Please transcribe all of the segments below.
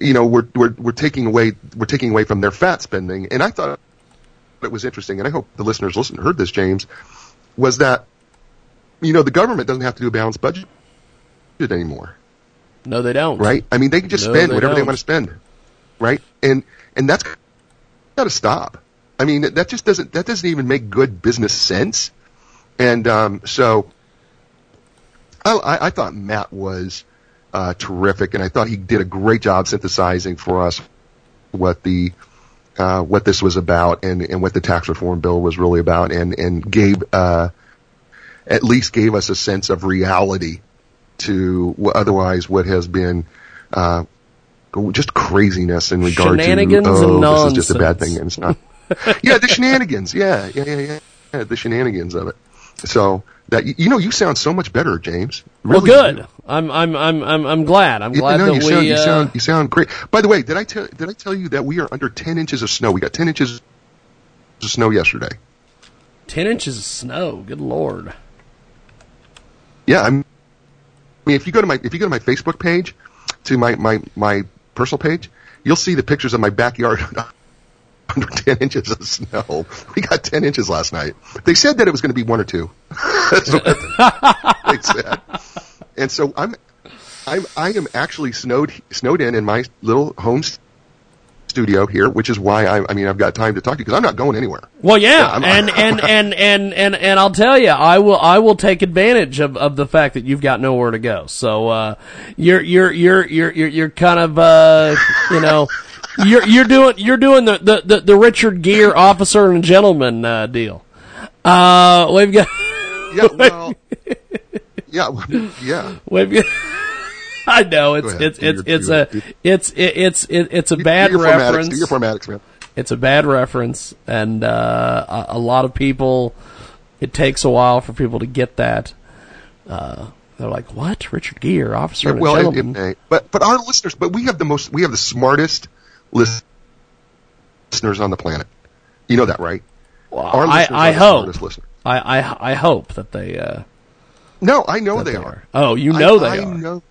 you know, we're, we're, we're taking away, we're taking away from their fat spending. And I thought it was interesting, and I hope the listeners listen, heard this, James, was that, you know, the government doesn't have to do a balanced budget anymore. No, they don't. Right? I mean, they can just No, spend they whatever they don't. want to spend. Right? And, and that's got to stop. I mean, that just doesn't, that doesn't even make good business sense. And, um, so, I, I, I thought Matt was, uh, terrific, and I thought he did a great job synthesizing for us what the, uh, what this was about and, and what the tax reform bill was really about and, and gave, uh, at least gave us a sense of reality to what otherwise what has been, uh, just craziness in regard to, oh, this is just a bad thing and it's not. yeah, the shenanigans. Yeah, yeah, yeah, yeah. The shenanigans of it. So that you know, you sound so much better, James. Well, good. do. I'm I'm I'm I'm I'm glad. I'm You- glad no, that you we. sound, you uh, sound you sound great. By the way, did I tell did I tell you that we are under ten inches of snow? We got ten inches of snow yesterday. ten inches of snow. Good lord. Yeah, I'm, I mean, if you go to my if you go to my Facebook page, to my my my personal page, you'll see the pictures of my backyard under ten inches of snow. We got ten inches last night. They said that it was going to be one or two. That's what they said. And so I'm I'm I am actually snowed snowed in in my little home studio here, which is why I I mean I've got time to talk to you because I'm not going anywhere. Well, yeah, Yeah, and, and, and and and and I'll tell you, I will I will take advantage of, of the fact that you've got nowhere to go. So uh, you're you're you're you're you're you're kind of uh, you know you're you're doing you're doing the the, the, the Richard Gere officer and gentleman uh, deal. Uh, we've got Yeah, well, yeah, yeah. we've got. I know it's it's it's it's a it's it's it's a bad reference. Do your formatics, man. it's a bad reference, and uh, a, a lot of people. It takes a while for people to get that. Uh, they're like, "What? Richard Gere, officer Yeah, and well, it, gentleman." it may. But but our listeners, but we have the most, we have the smartest listeners on the planet. You know that, right? Well, Our I, I hope. I, I I hope that they. Uh, No, I know they, they are. Oh, you know I, they I are. Know,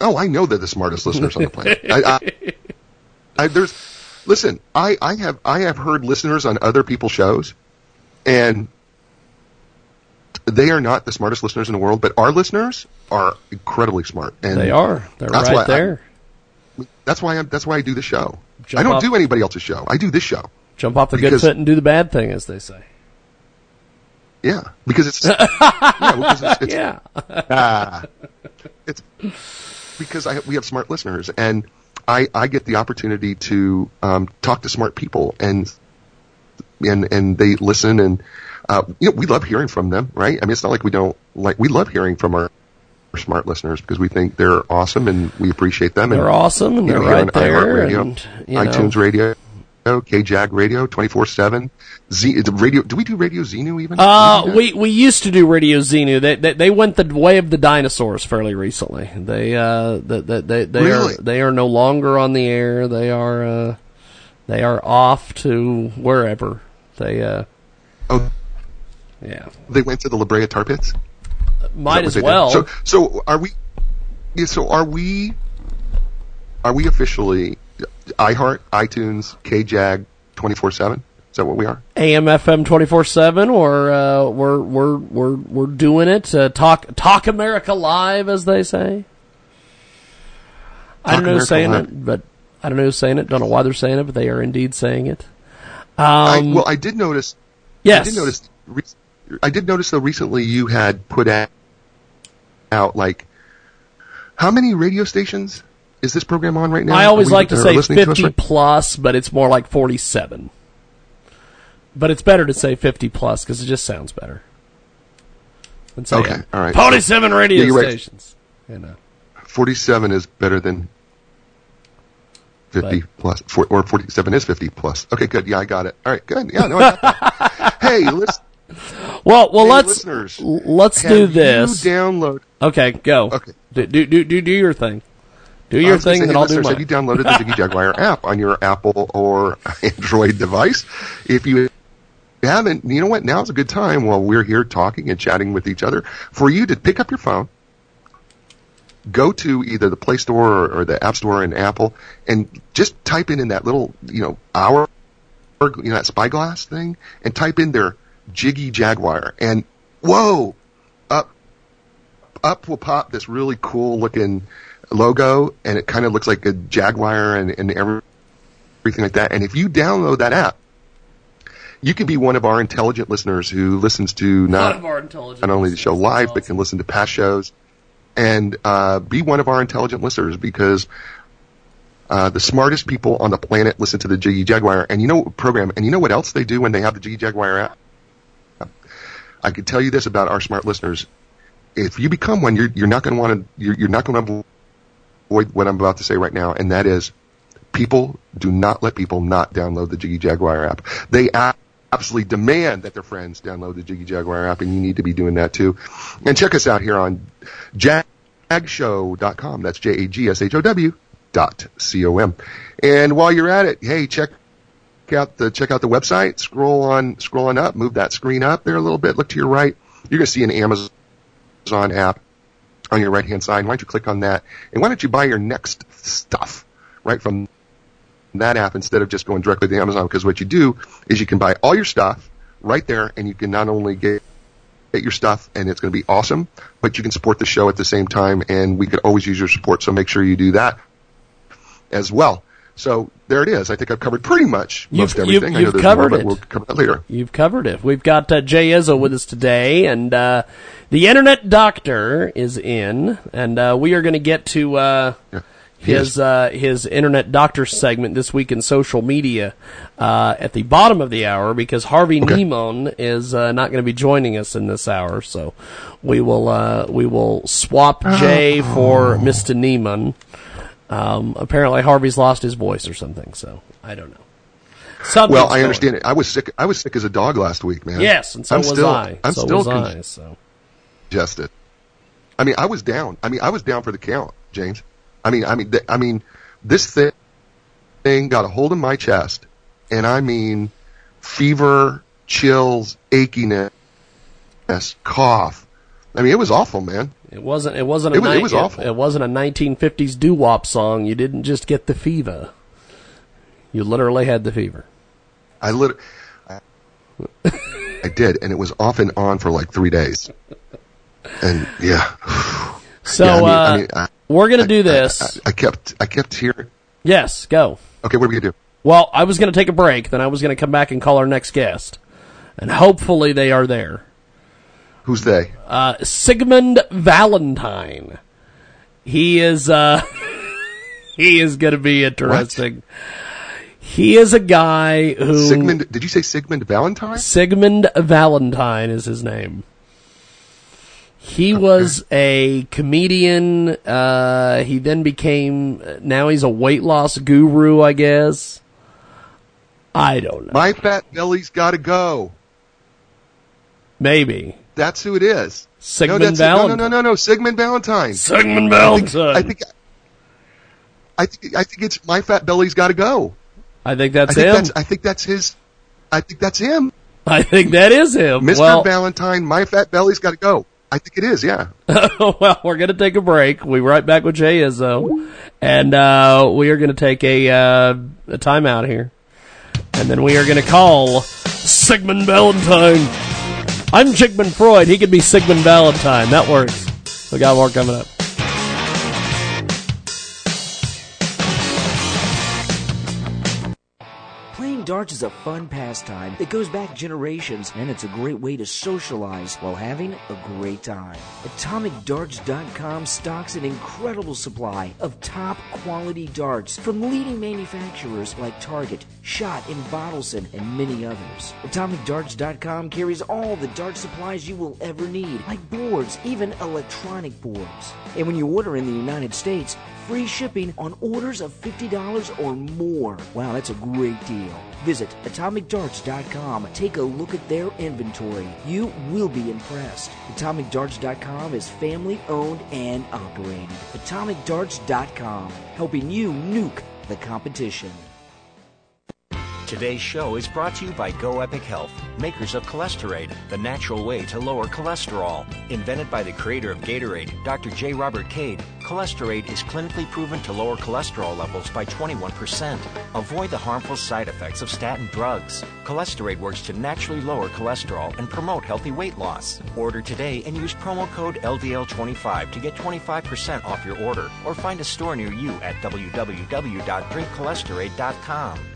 oh, I know they're the smartest listeners on the planet. I, I, there's, listen, I, I have I have heard listeners on other people's shows, and they are not the smartest listeners in the world, but our listeners are incredibly smart. And They are. They're right there. That's why I'm, that's why I do the show. Jump I don't off- do anybody else's show. I do this show. Jump off the good foot and do the bad thing, as they say. Yeah, because it's yeah, because it's, it's, Yeah. ah, it's because I, we have smart listeners, and I, I get the opportunity to um, talk to smart people, and and and they listen, and uh, you know we love hearing from them, right? I mean, it's not like we don't like we love hearing from our smart listeners because we think they're awesome and we appreciate them. They're and, awesome and they're here right on there. iHeartRadio, And, you know, iTunes Radio, KJAG Radio, twenty four seven. Z radio. Do we do Radio Xenu even? Uh, Do do that? we we used to do Radio Xenu. They, they they went the way of the dinosaurs fairly recently. They uh they they, they Really? are they are no longer on the air. They are uh they are off to wherever. They uh Oh, yeah they went to the La Brea Tar Pits. Might as well. did? So, so are we? Yeah, so are we? Are we officially iHeart, iTunes, KJAG, twenty four seven? Is that what we are? AM FM twenty four seven, or uh, we're we're we're we're doing it. Uh, talk Talk America Live, as they say. I Talk don't know who's saying Live. it, but I don't know who's saying it. Don't know why they're saying it, but they are indeed saying it. I, Um, well, I did notice. yes, I did notice. I did notice though recently you had put out, out like how many radio stations is this program on right now? I always we- like to say listening us fifty right- plus, but it's more like forty seven. But it's better to say fifty plus because it just sounds better. Than say Okay, all right. forty seven radio Yeah, right. stations. You know. Forty seven is better than. 50 But- plus, for, or 47 is 50 plus. Okay, good. Yeah, I got it. All right, good. Yeah, no, I got that. hey, listen, Well, well, Hey, let's let's do this. You download. Okay, go. Okay. Do do do do, your thing. Do your thing, say, then I'll do mine. Have you downloaded the Jiggy Jaguar app on your Apple or Android device? If you haven't, you know what? Now's a good time while we're here talking and chatting with each other for you to pick up your phone go to either the Play Store or, or the App Store in Apple and just type in in that little, you know, hour, you know, that spyglass thing and type in their Jiggy Jaguar and whoa, up will pop this really cool looking logo and it kind of looks like a Jaguar and, and everything like that. And if you download that app, you can be one of our intelligent listeners who listens to not, not only the show live, but can listen to past shows and uh, be one of our intelligent listeners because uh, the smartest people on the planet listen to the Jiggy Jaguar. And you know program, and you know what else they do when they have the Jiggy Jaguar app? I could tell you this about our smart listeners. If you become one, you're, you're not going to want to, you're, you're not going to avoid what I'm about to say right now, and that is people do not let people not download the Jiggy Jaguar app. They absolutely demand that their friends download the Jiggy Jaguar app, and you need to be doing that too. And check us out here on jagshow.com. That's J-A-G-S-H-O-W dot C-O-M. And while you're at it, hey, check out the, check out the website, scroll on, scroll on up, move that screen up there a little bit, look to your right. You're going to see an Amazon app on your right hand side. Why don't you click on that? And why don't you buy your next stuff right from that app instead of just going directly to Amazon? Because what you do is you can buy all your stuff right there and you can not only get get your stuff and it's going to be awesome, but you can support the show at the same time and we could always use your support. So make sure you do that as well. So there it is. I think I've covered pretty much most you've, everything. You've, you've covered more, it. We'll cover that later. You've covered it. We've got uh, Jay Izzo with us today, and uh, the Internet Doctor is in, and uh, we are going to get to uh, his uh, his Internet Doctor segment this week in social media uh, at the bottom of the hour because Harvey okay. Is not going to be joining us in this hour, so we will we will swap Jay oh. for Mr. Neiman. Um, apparently, Harvey's lost his voice or something. So I don't know. Something's well, I understand it. I was sick. I was sick as a dog last week, man. Yes, and so I'm was still, I. I'm so still was con- I. So congested. I mean, I was down. I mean, I was down for the count, James. I mean, I mean, th- I mean, this thing, thing got a hold of my chest, and I mean, fever, chills, achiness, cough. I mean, it was awful, man. It wasn't. It wasn't. A It was- it was awful. It, wasn't a 1950s doo wop song. You didn't just get the fever. You literally had the fever. I lit. I, I did, and it was off and on for like three days. And yeah. So Yeah, I mean- uh, I mean, I- we're gonna do this. I, I kept, I kept hearing. yes, go. Okay, what are we gonna do? Well, I was gonna take a break. Then I was gonna come back and call our next guest, and hopefully they are there. Who's they? Uh, Sigmund Valentine. He is. Uh, he is gonna be interesting. He is a guy who Sigmund? Did you say Sigmund Valentine? Sigmund Valentine is his name. He was a comedian. Uh, he then became. Now he's a weight loss guru, I guess. I don't know. My fat belly's got to go. Maybe That's who it is. Sigmund no, that's it. no, no, no, no, no. Sigmund Valentine. Sigmund I Valentine. I think, I think, I think it's my fat belly's got to go. I think I that's think him. that's, I think that's his. I think that's him, I think that is him. Mr. Well, Valentine. My fat belly's got to go. I think it is. Yeah. well, we're going to take a break. We'll be right back with Jay Izzo. And uh, we are going to take a, uh, a timeout here. And then we are going to call Sigmund Valentine. I'm Sigmund Freud. He could be Sigmund Valentine. That works. We got more coming up. Darts is a fun pastime that goes back generations, and it's a great way to socialize while having a great time. AtomicDarts.com stocks an incredible supply of top quality darts from leading manufacturers like Target, Shot, in Bottelsen, and many others. AtomicDarts.com carries all the dart supplies you will ever need, like boards, even electronic boards. And when you order in the United States, free shipping on orders of $50 or more. Wow, that's a great deal. Visit AtomicDarts.com. Take a look at their inventory. You will be impressed. AtomicDarts.com is family owned and operated. AtomicDarts.com, helping you nuke the competition. Today's show is brought to you by Go Epic Health, makers of Cholesterade, the natural way to lower cholesterol. Invented by the creator of Gatorade, Dr. J. Robert Cade, Cholesterade is clinically proven to lower cholesterol levels by 21%. Avoid the harmful side effects of statin drugs. Cholesterade works to naturally lower cholesterol and promote healthy weight loss. Order today and use promo code LDL25 to get 25% off your order or find a store near you at www.drinkcholesterade.com.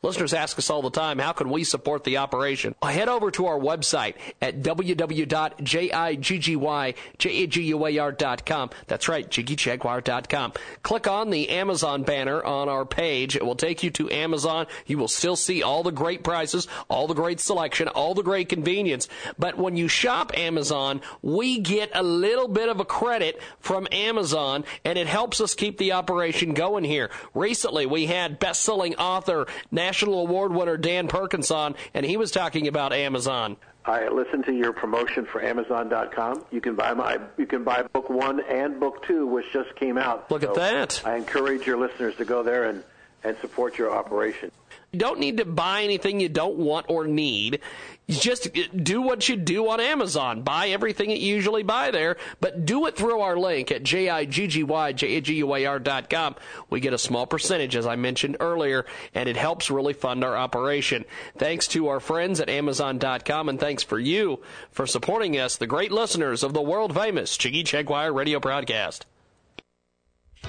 Listeners ask us all the time, how can we support the operation? Head over to our website at www.jiggyjaguar.com. That's right, jiggyjaguar.com. Click on the Amazon banner on our page. It will take you to Amazon. You will still see all the great prices, all the great selection, all the great convenience. But when you shop Amazon, we get a little bit of a credit from Amazon and it helps us keep the operation going here. Recently, we had best-selling author, national award winner Dan Perkinson, and he was talking about Amazon. I listened to your promotion for Amazon.com. You can buy my, you can buy book one and book two, which just came out. Look at that. I encourage your listeners to go there and, and support your operation. You don't need to buy anything you don't want or need. Just uh, do what you do on Amazon. Buy everything you usually buy there, but do it through our link at J-I-G-G-Y-J-A-G-U-A-R.com. We get a small percentage, as I mentioned earlier, and it helps really fund our operation. Thanks to our friends at Amazon.com, and thanks for you for supporting us, the great listeners of the world famous Jiggy Jaguar radio broadcast.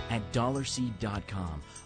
At dollarseed.com,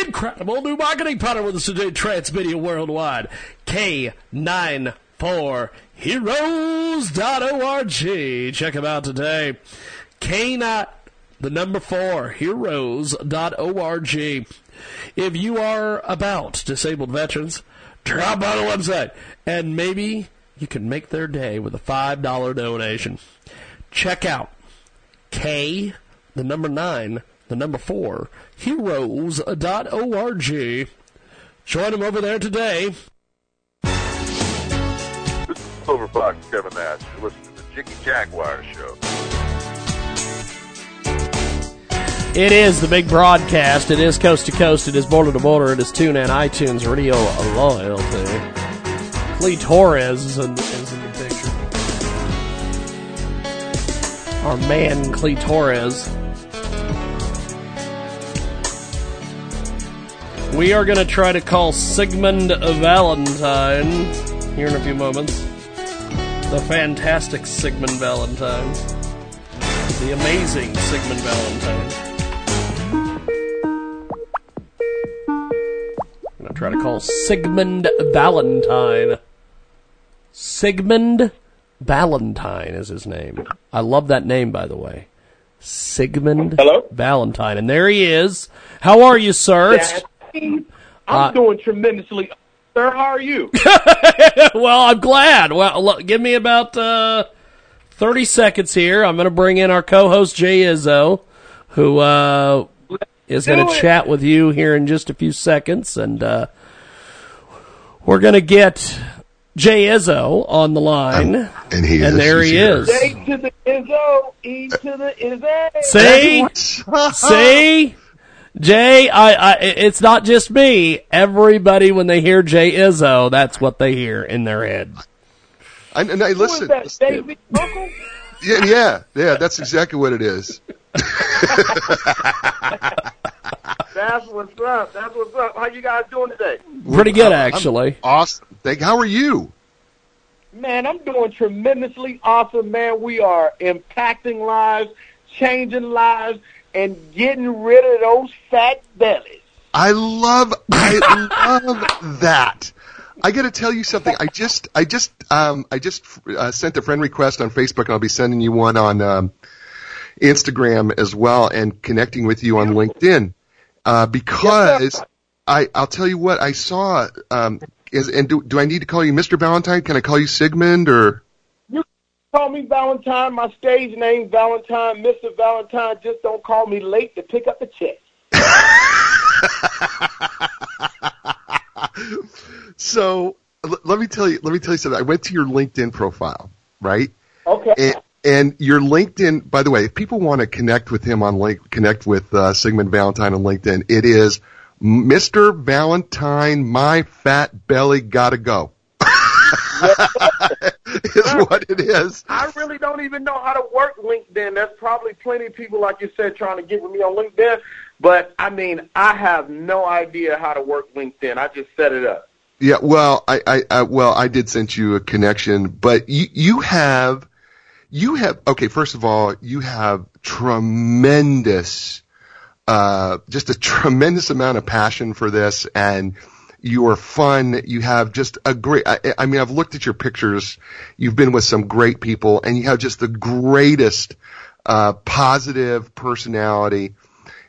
Incredible new marketing partner with us today, Transmedia Worldwide. K94heroes.org. Check them out today. K9, the number four, heroes.org. If you are about disabled veterans, drop by the website and maybe you can make their day with a $5 donation. Check out K, the number nine, the number four, heroes.org. Join them over there today. This is Silver Fox Kevin Nash. You're listening to the Jiggy Jaguar Show. It is the big broadcast. It is coast to coast. It is border to border. It is tune in iTunes Radio Loyalty. Lee Torres is in, is in the picture. Our man, Clee Torres. We are going to try to call Sigmund Valentine here in a few moments. The fantastic Sigmund Valentine. The amazing Sigmund Valentine. I'm going to try to call Sigmund Valentine. Sigmund Valentine is his name. I love that name, by the way. Sigmund Hello? Valentine. And there he is. How are you, sir? It's- I'm Uh, doing tremendously. Sir, how are you? well, I'm glad. Well, look, give me about uh, 30 seconds here. I'm going to bring in our co-host Jay Izzo, who uh, is going to chat with you here in just a few seconds, and uh, we're going to get Jay Izzo on the line. And he And is. there he here. is. A to the Izzo, E to the Izzo. See, see, Jay. I, I, it's not just me. Everybody, when they hear Jay Izzo, that's what they hear in their head. And, and I Who is listen. that, David Uncle? Yeah, yeah, yeah. That's exactly what it is. That's what's up. That's what's up. How you guys doing today? Pretty good, I'm- I'm actually. awesome. Thank. How are you? Man, I'm doing tremendously awesome, man. We are impacting lives, changing lives, and getting rid of those fat bellies. I love. I love that. I got to tell you something. I just, I just, um, I just uh, sent a friend request on Facebook, and I'll be sending you one on um, Instagram as well, and connecting with you on LinkedIn uh, because I, I'll tell you what I saw. Um, is and do, do I need to call you Mr. Valentine? Can I call you Sigmund or? Call me Valentine. My stage name Valentine, Mr. Valentine. Just don't call me late to pick up the check. so l- let me tell you. Let me tell you something. I went to your LinkedIn profile, right? Okay. And, and your LinkedIn, by the way, if people want to connect with him on link, connect with uh, Sigmund Valentine on LinkedIn, it is Mr. Valentine. My fat belly gotta go. is what it is. I really don't even know how to work LinkedIn. There's probably plenty of people, like you said, trying to get with me on LinkedIn. But I mean, I have no idea how to work LinkedIn. I just set it up. Yeah, well, I, I, I well, I did send you a connection, but you, you have, you have, okay, first of all, you have tremendous, uh, just a tremendous amount of passion for this and you are fun. You have just a great, I, I mean, I've looked at your pictures. You've been with some great people and you have just the greatest, uh, positive personality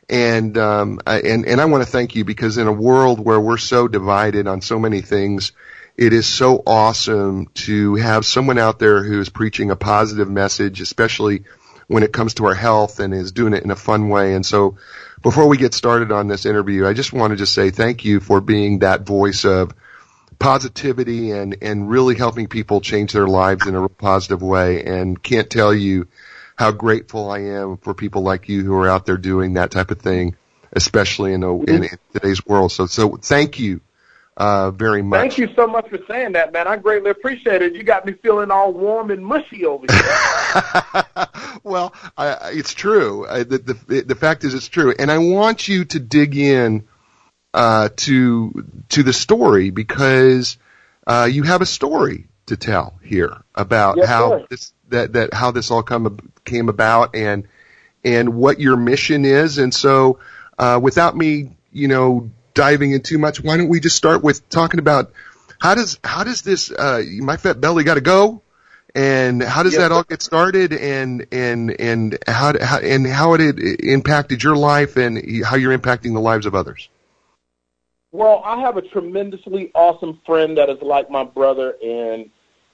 and um, I, and and I want to thank you because in a world where we're so divided on so many things, it is so awesome to have someone out there who is preaching a positive message, especially when it comes to our health and is doing it in a fun way. And so, before we get started on this interview, I just want to just say thank you for being that voice of positivity and and really helping people change their lives in a positive way. And can't tell you how grateful I am for people like you who are out there doing that type of thing, especially in, a, in, in today's world. So, so thank you, uh, very much. Thank you so much for saying that, man. I greatly appreciate it. You got me feeling all warm and mushy over here. well, I, it's true. I, the, the, the fact is it's true. And I want you to dig in, uh, to, to the story because, uh, you have a story to tell here about Yes, how sir. this that that how this all come came about and and what your mission is. And so, uh, without me, you know, diving in too much, why don't we just start with talking about how does how does this uh, my fat belly got to go, and how does Yes, that all get started, and and and how, how and how it impacted your life and how you're impacting the lives of others. Well, I have a tremendously awesome friend that is like my brother, and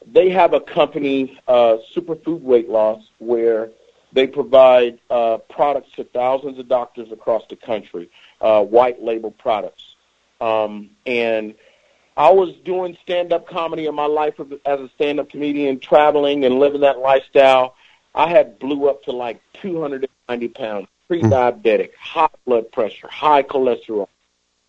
they have a company, uh, Superfood Weight Loss, where they provide uh, products to thousands of doctors across the country, uh, white label products. Um, and I was doing stand-up comedy in my life as a- as a stand-up comedian, traveling and living that lifestyle. I had blew up to like 290 pounds, pre-diabetic, high blood pressure, high cholesterol,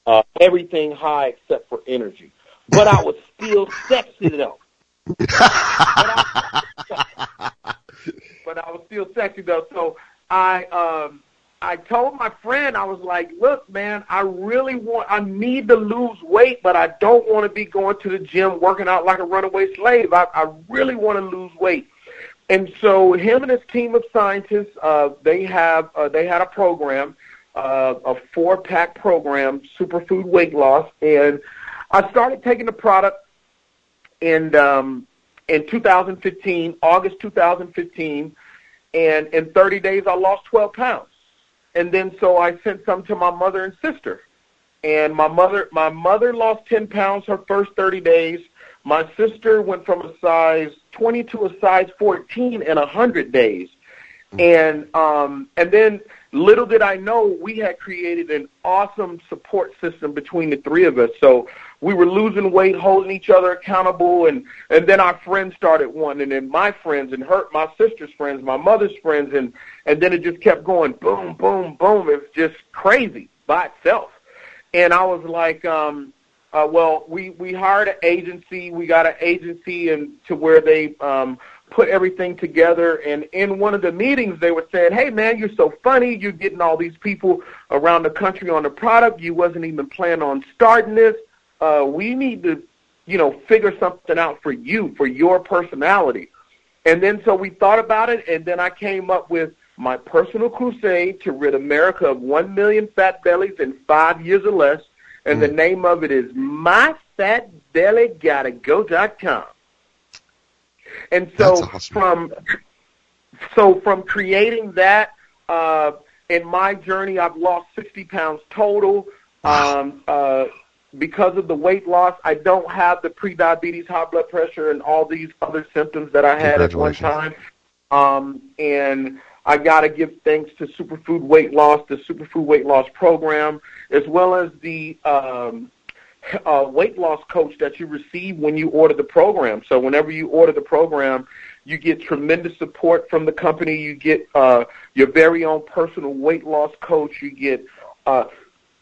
uh, everything high except for energy. But I was still sexy though. but, I, but I was still sexy though. So I um I told my friend I was like, look, man, I really want I need to lose weight, but I don't want to be going to the gym working out like a runaway slave. I, I really want to lose weight. And so him and his team of scientists, uh, they have uh, they had a program, uh, a four pack program, superfood weight loss, and I started taking the product in um, in 2015, August 2015, and in 30 days I lost 12 pounds. And then so I sent some to my mother and sister, and my mother my mother lost 10 pounds her first 30 days. My sister went from a size 20 to a size 14 in a 100 days. And um, and then little did I know we had created an awesome support system between the three of us. So we were losing weight, holding each other accountable, and and then our friends started one, and then my friends, and her, my sister's friends, my mother's friends, and and then it just kept going, boom, boom, boom. It was just crazy by itself. And I was like, um, uh, well, we we hired an agency. We got an agency, and to where they um, put everything together. And in one of the meetings, they were saying, "Hey, man, you're so funny. You're getting all these people around the country on the product. You wasn't even planning on starting this. Uh, we need to, you know, figure something out for you, for your personality." And then so we thought about it, and then I came up with my personal crusade to rid America of one million fat bellies in five years or less. And the name of it is myfatbellygottago.com. And so awesome. from so from creating that, uh, in my journey, I've lost 60 pounds total. Um, uh, because of the weight loss, I don't have the prediabetes, high blood pressure, and all these other symptoms that I had at one time. Um, and I got to give thanks to Superfood Weight Loss, the Superfood Weight Loss program, as well as the um, uh, weight loss coach that you receive when you order the program. So whenever you order the program, you get tremendous support from the company. You get uh, your very own personal weight loss coach. You get uh,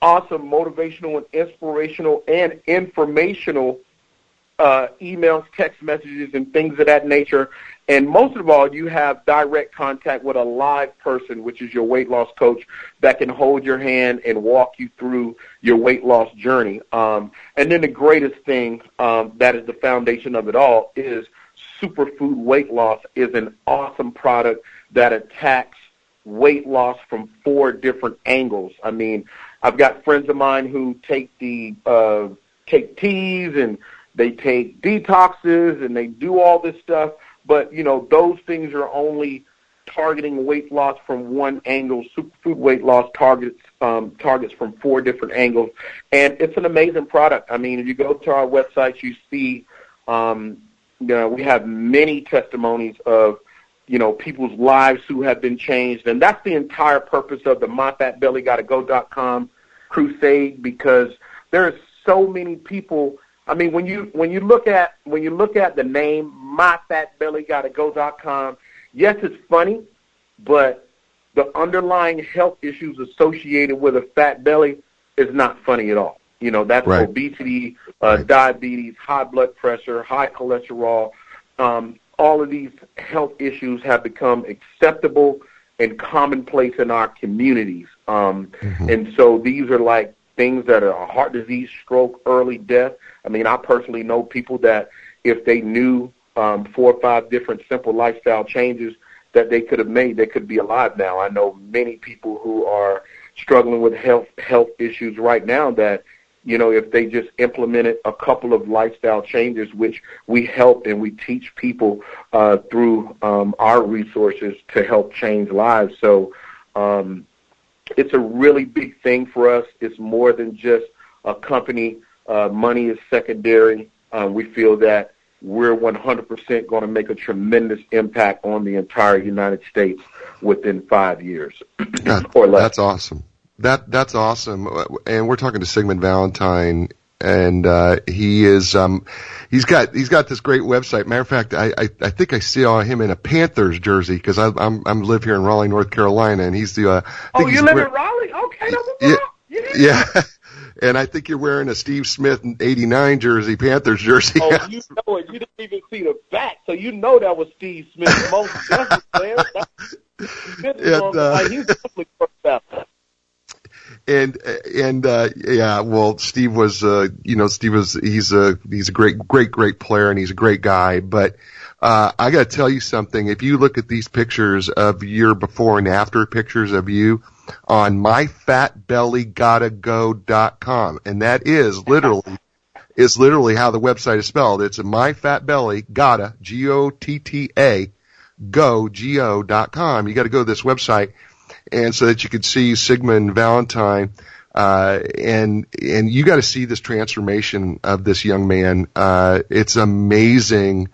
awesome motivational and inspirational and informational uh, emails, text messages, and things of that nature. And most of all, you have direct contact with a live person, which is your weight loss coach, that can hold your hand and walk you through your weight loss journey. Um, and then the greatest thing um, that is the foundation of it all is Superfood Weight Loss is an awesome product that attacks weight loss from four different angles. I mean, I've got friends of mine who take the uh, take teas and they take detoxes and they do all this stuff, but you know those things are only targeting weight loss from one angle. Superfood weight loss targets um, targets from four different angles, and it's an amazing product. I mean, if you go to our website, you see, um, you know, we have many testimonies of you know people's lives who have been changed, and that's the entire purpose of the MyFatBellyGottaGo.com crusade because there's so many people I mean, when you when you look at when you look at the name myfatbellygottago.com, yes, it's funny, but the underlying health issues associated with a fat belly is not funny at all. You know, that's right. obesity, uh, right. diabetes, high blood pressure, high cholesterol. Um, all of these health issues have become acceptable and commonplace in our communities. Um, mm-hmm. And so these are like things that are heart disease, stroke, early death. I mean, I personally know people that if they knew um, four or five different simple lifestyle changes that they could have made, they could be alive now. I know many people who are struggling with health health issues right now that you know if they just implemented a couple of lifestyle changes which we help and we teach people uh, through um, our resources to help change lives so um, it's a really big thing for us. It's more than just a company. Uh, money is secondary. Uh, we feel that we're 100% going to make a tremendous impact on the entire United States within five years or less. That's awesome. That that's awesome. And we're talking to Sigmund Valentine, and uh, he is um, he's got he's got this great website. Matter of fact, I I, I think I saw him in a Panthers jersey because I'm I'm live here in Raleigh, North Carolina, and he's the. Uh, oh, you live in Raleigh? Okay, yeah, yeah. yeah. And I think you're wearing a Steve Smith '89 jersey, Panthers jersey. Oh, you know it. You didn't even see the back, so you know that was Steve Smith. Most definitely, player. and, uh, like, he's definitely first out and and uh yeah well steve was uh you know steve was he's a he's a great great great player and he's a great guy. But uh i got to tell you something. If you look at these pictures of your before and after pictures of you on myfatbellygottago.com and that is literally is literally how the website is spelled. It's a myfatbelly gotta g o t t a go g o dot com. You got to go to this website and so that you could see Sigmund Valentine. Uh, and and you got to see this transformation of this young man. Uh, it's amazing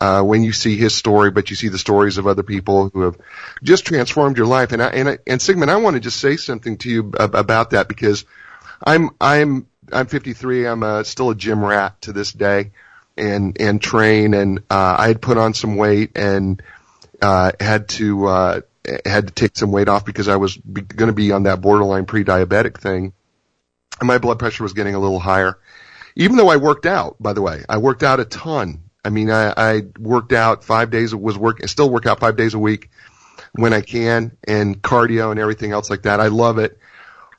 uh, when you see his story, but you see the stories of other people who have just transformed your life. And I, and I, and Sigmund, I want to just say something to you about that because I'm I'm I'm 53. I'm a, still a gym rat to this day, and and train. And uh, I had put on some weight and uh, had to uh, had to take some weight off because I was be- going to be on that borderline pre-diabetic thing. And my blood pressure was getting a little higher. Even though I worked out, by the way, I worked out a ton. I mean, I, I worked out five days, was work, still work out five days a week when I can and cardio and everything else like that. I love it,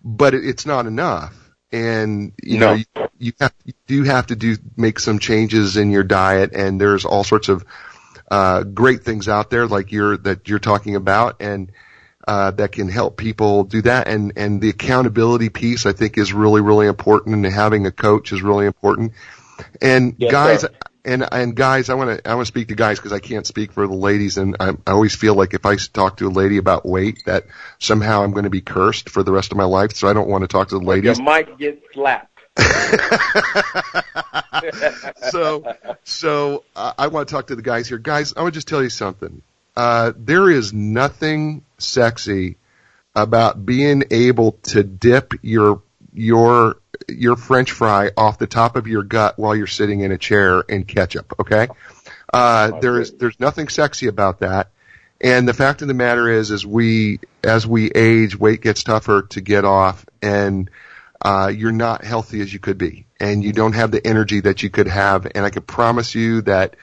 but it, it's not enough. And, you no. know, you, you have, you do have to do, make some changes in your diet and there's all sorts of uh, great things out there like you're that you're talking about and uh, that can help people do that and and the accountability piece I think is really really important and having a coach is really important and yes, guys sir. and and guys I want to I want to speak to guys because I can't speak for the ladies and I, I always feel like if I talk to a lady about weight that somehow I'm going to be cursed for the rest of my life so I don't want to talk to the ladies. You might get slapped. so, so uh, I want to talk to the guys here. Guys, I want to just tell you something. Uh, there is nothing sexy about being able to dip your your your French fry off the top of your gut while you're sitting in a chair in ketchup. Okay, uh, there is there's nothing sexy about that. And the fact of the matter is, is we as we age, weight gets tougher to get off, and uh, you're not healthy as you could be, and you don't have the energy that you could have. And I can promise you that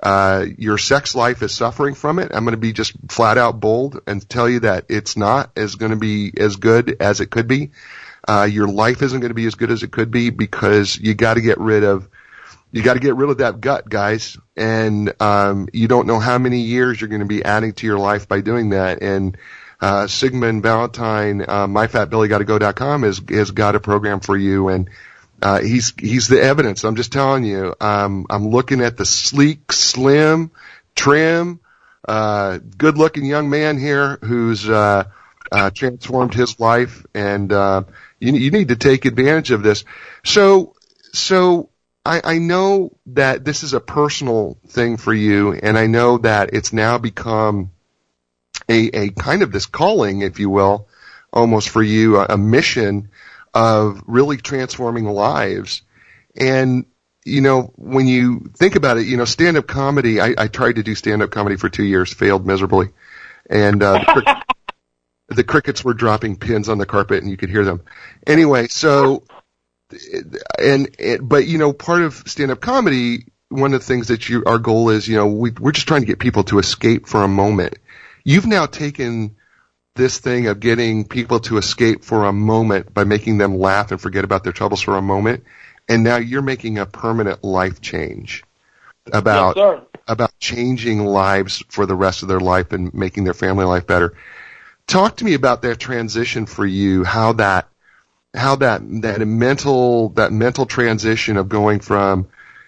uh, your sex life is suffering from it. I'm going to be just flat out bold and tell you that it's not as going to be as good as it could be. Uh, your life isn't going to be as good as it could be because you got to get rid of you got to get rid of that gut, guys. And um, you don't know how many years you're going to be adding to your life by doing that. And uh, Sigmund Valentine, uh, myfatbellygottago.com has has got a program for you, and uh, he's he's the evidence. I'm just telling you. Um, I'm looking at the sleek, slim, trim, uh, good-looking young man here who's uh, uh, transformed his life, and uh, you, you need to take advantage of this. So, so I, I know that this is a personal thing for you, and I know that it's now become a, a kind of this calling, if you will, almost for you, a, a mission of really transforming lives. And, you know, when you think about it, you know, stand-up comedy, I, I tried to do stand-up comedy for two years, failed miserably. And, uh, the, the crickets were dropping pins on the carpet and you could hear them. Anyway, so, and, it, but, you know, part of stand-up comedy, one of the things that you, our goal is, you know, we, we're just trying to get people to escape for a moment. You've now taken this thing of getting people to escape for a moment by making them laugh and forget about their troubles for a moment. And now you're making a permanent life change about, yes, about changing lives for the rest of their life and making their family life better. Talk to me about that transition for you, how that, how that, that mental, that mental transition of going from,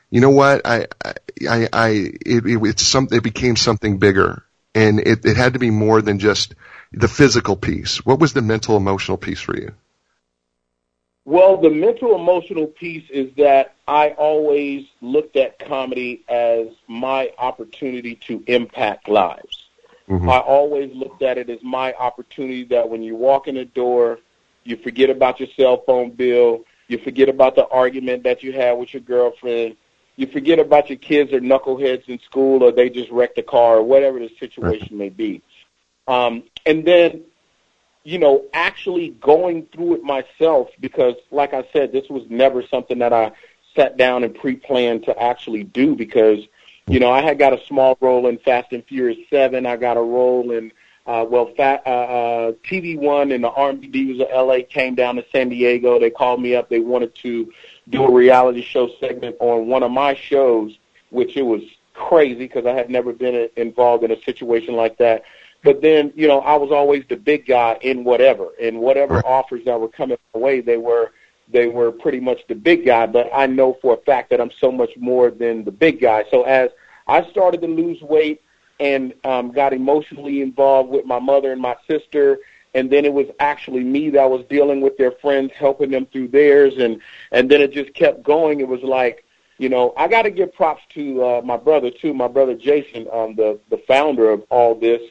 you know what, I, I, I, it, it, it's some, it became something bigger and it, it had to be more than just the physical piece. What was the mental emotional piece for you? Well, the mental emotional piece is that I always looked at comedy as my opportunity to impact lives. Mm-hmm. I always looked at it as my opportunity that when you walk in the door, you forget about your cell phone bill, you forget about the argument that you had with your girlfriend, you forget about your kids are knuckleheads in school or they just wrecked a car or whatever the situation may be. Um, and then, you know, actually going through it myself because, like I said, this was never something that I sat down and pre-planned to actually do because, you know, I had got a small role in Fast and Furious 7. I got a role in, uh, well, fat, uh, uh, TV One and the Army Divas of LA came down to San Diego. They called me up. They wanted to do a reality show segment on one of my shows, which it was crazy because I had never been involved in a situation like that. But then, you know, I was always the big guy in whatever, in whatever right. offers that were coming my way, they were they were pretty much the big guy. But I know for a fact that I'm so much more than the big guy. So as I started to lose weight and um, got emotionally involved with my mother and my sister, and then it was actually me that was dealing with their friends, helping them through theirs, and and then it just kept going. It was like you know, I got to give props to uh, my brother too, my brother Jason, um, the the founder of all this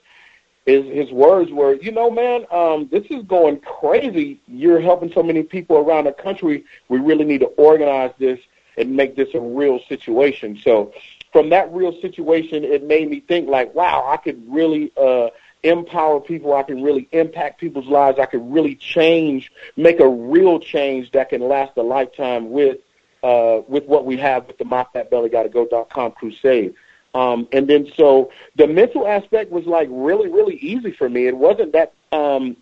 his his words were, you know, man, um, this is going crazy. You're helping so many people around the country. We really need to organize this and make this a real situation. So from that real situation, it made me think like, wow, I could really uh, empower people. I can really impact people's lives. I can really change, make a real change that can last a lifetime with uh, with what we have with the myfatbellygottago.com crusade. Um, and then so the mental aspect was like really, really easy for me. It wasn't that, um,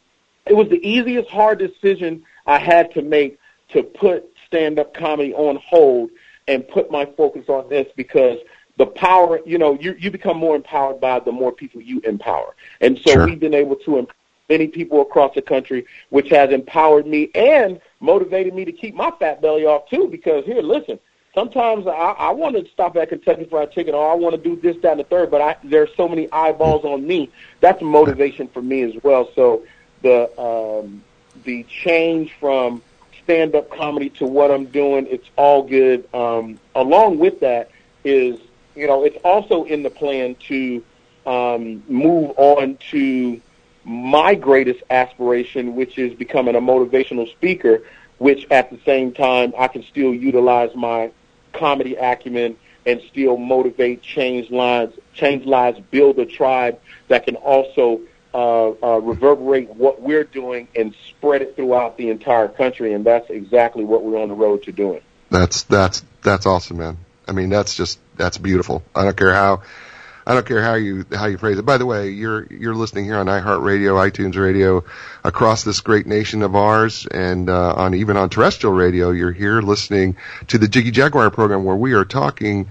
it was the easiest hard decision I had to make to put stand up comedy on hold and put my focus on this because the power, you know, you, you become more empowered by the more people you empower. And so sure. we've been able to empower many people across the country, which has empowered me and motivated me to keep my fat belly off too. Because here, listen, sometimes I, I want to stop at Kentucky Fried Chicken or I want to do this, that, and the third, but I, there's so many eyeballs on me. That's motivation for me as well. So the um, the change from stand-up comedy to what I'm doing, it's all good. Um, along with that is, you know, it's also in the plan to um, move on to my greatest aspiration, which is becoming a motivational speaker, which at the same time I can still utilize my comedy acumen and still motivate, change lives, change lives, build a tribe that can also uh, uh, reverberate what we're doing and spread it throughout the entire country. And that's exactly what we're on the road to doing. That's that's that's awesome, man. I mean, that's just that's beautiful. I don't care how I don't care how you how you phrase it. By the way, you're you're listening here on iHeartRadio, iTunes Radio, across this great nation of ours, and uh, on even on terrestrial radio. You're here listening to the Jiggy Jaguar program, where we are talking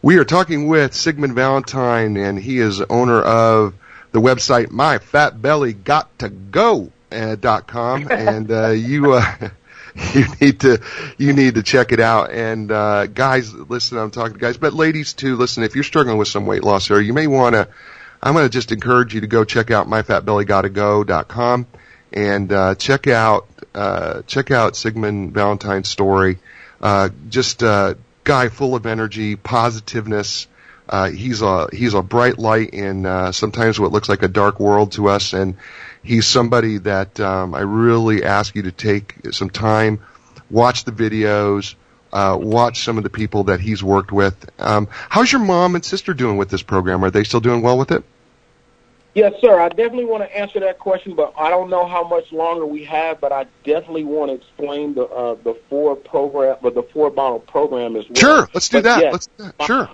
we are talking with Sigmund Valentine, and he is owner of the website myfatbellygottago.com, and uh, you. Uh, you need to you need to check it out. And uh, guys, listen, I'm talking to guys, but ladies too. Listen, if you're struggling with some weight loss, or you may want to, I'm going to just encourage you to go check out myfatbellygottago.com and uh, check out uh, check out Sigmund Valentine's story. Uh, just a guy full of energy, positiveness. Uh, he's a he's a bright light in uh, sometimes what looks like a dark world to us, and he's somebody that um, I really ask you to take some time, watch the videos, uh, watch some of the people that he's worked with. Um, how's your mom and sister doing with this program? Are they still doing well with it? Yes, sir. I definitely want to answer that question, but I don't know how much longer we have. But I definitely want to explain the uh, the four program, but the four bottle program as well. Sure, let's do but that. Yes, let's do that. Sure.